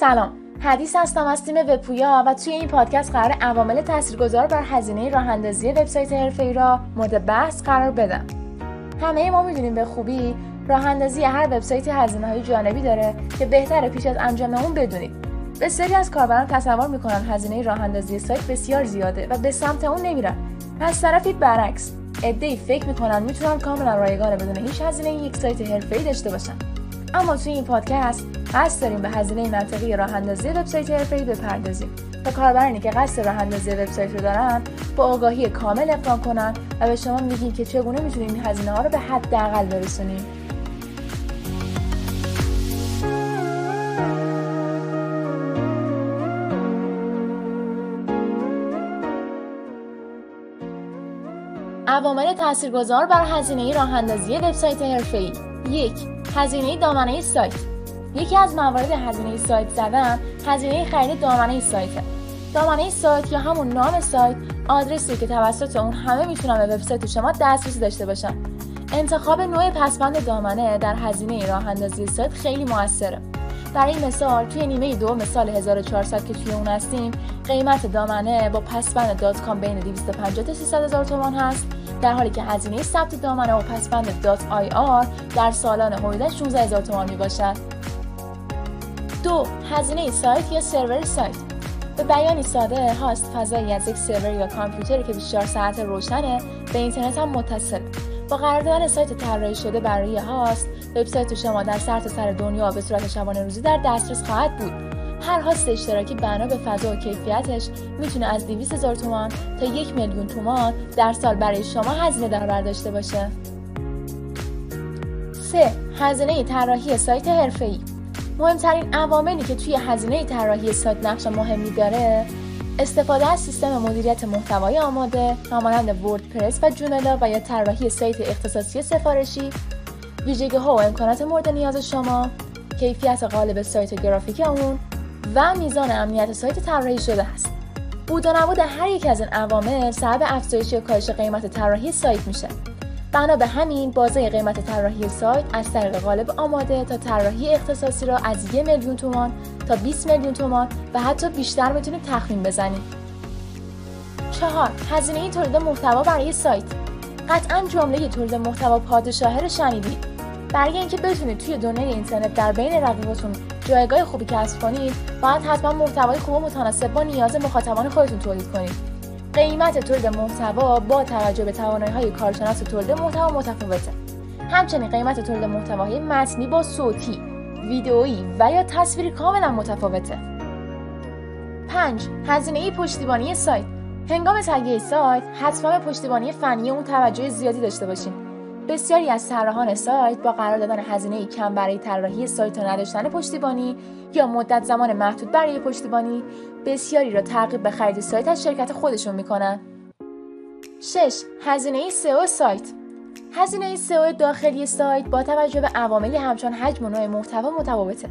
سلام. حدیث هستم از تیم وبپویا و توی این پادکست قرار عوامل تاثیرگذار بر هزینه راه اندازی وبسایت حرفه‌ای را مورد بحث قرار بدم. همه ما می‌دونیم به خوبی راه اندازی هر وبسایتی هزینه های جانبی داره که بهتره پیش از انجام اون بدونید بسیاری از کاربران تصور می‌کنن هزینه راه اندازی سایت بسیار زیاده و به سمت اون نمیرن. از طرفی برعکس عدهای فکر می‌کنن می‌تونن کاملا رایگان بدون هیچ هزینه یک سایت حرفه‌ای داشته باشن. اما توی این پادکست قصد داریم به هزینه منطقی راه اندازی وبسایت حرفه‌ای بپردازیم. تا کاربرانی که قصد راه اندازی وبسایت رو دارن با آگاهی کامل اقدام کنن و به شما میگیم که چگونه می‌تونیم این هزینه ها رو به حداقل برسونیم. عوامل تاثیرگذار بر هزینه راه اندازی وبسایت حرفه‌ای. یک هزینه دامنه سایت. یکی از موارد هزینه سایت زدن هزینه خرید دامنه سایت دامنه سایت یا همون نام سایت آدرسی که توسط اون همه می‌تونن به وبسایت شما دسترسی داشته باشن. انتخاب نوع پسبند دامنه در هزینه راه اندازی سایت خیلی موثره. برای مثال توی نیمه دو مثال 1400 که توی اون هستیم قیمت دامنه با پسبند دات کام بین 250 تا 300 هزار تومان هست. در حالی که هزینه ثبت دامنه با پسوند dot ir در سالانه حدود 16 هزار تومان می باشد. دو هزینه هاست یا سرور سایت. به بیانی ساده هاست فضایی از یک سرور یا کامپیوتری که 24 ساعت روشنه به اینترنت هم متصل. با قرار دادن سایت طراحی شده برای هاست وبسایت شما در سرتاسر سر دنیا به صورت شبانه روزی در دسترس خواهد بود. هر هاست اشتراکی بنا به فضا و کیفیتش می‌تونه از 200 هزار تومان تا یک میلیون تومان در سال برای شما هزینه در بر داشته باشه. 3. هزینه طراحی سایت حرفه‌ای. مهمترین عواملی که توی هزینه طراحی سایت نقش مهمی داره استفاده از سیستم مدیریت محتوای آماده همانند وردپرس و جوملا و یا طراحی سایت اختصاصی سفارشی ویژگی ها و امکانات مورد نیاز شما کیفیت قالب سایت گرافیک اون و میزان امنیت سایت طراحی شده است. بود و نبود هر یک از این عوامل سبب افزایش یا کاهش قیمت طراحی سایت میشه. بنا به همین بازه قیمت طراحی سایت از طریق قالب آماده تا طراحی اختصاصی را از یک میلیون تومان تا 20 میلیون تومان و حتی بیشتر می‌تونید تخمین بزنید. چهار هزینه تولید محتوا برای سایت. قطعا جمله تولید محتوا پادشاه رو شنیدید برای اینکه بتونید توی دنیای اینترنت در بین رقیباتون جایگاه خوبی کسب کنید باید حتما محتوای خوب و متناسب با نیاز مخاطبان خودتون تولید کنید. قیمت تولید محتوا با توجه به توانایی های کارشناس تولید محتوا متفاوته. همچنین قیمت تولید محتواهای متنی با صوتی ویدئویی و یا تصویری کاملا متفاوته. 5 هزینه پشتیبانی سایت. هنگام تهیه سایت حتما به پشتیبانی فنی اون توجه زیادی داشته باشیم بسیاری از طراحان سایت با قرار دادن هزینه کم برای طراحی سایت و نداشتن پشتیبانی یا مدت زمان محدود برای پشتیبانی بسیاری را ترغیب به خرید سایت از شرکت خودشون می‌کنن. 6. هزینه سئو سایت. هزینه سئو داخلی سایت با توجه به عواملی همچون حجم و نوع محتوا متفاوته.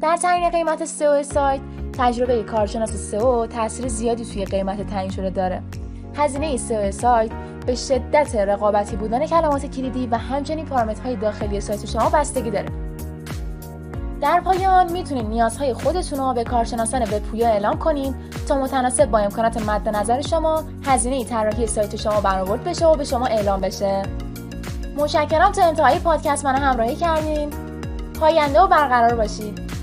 در تعیین قیمت سئو سایت تجربه کارشناس سئو تاثیر زیادی توی قیمت تعیین شده داره. هزینه سئو سایت به شدت رقابتی بودن کلمات کلیدی و همچنین پارامترهای داخلی سایت شما بستگی داره. در پایان می‌تونید نیازهای خودتون رو به کارشناسان وبپویا اعلام کنید تا متناسب با امکانات مد نظر شما هزینه طراحی سایت شما برآورد بشه و به شما اعلام بشه. متشکرم تا انتهای پادکست من همراهی کردین. پاینده و برقرار باشید.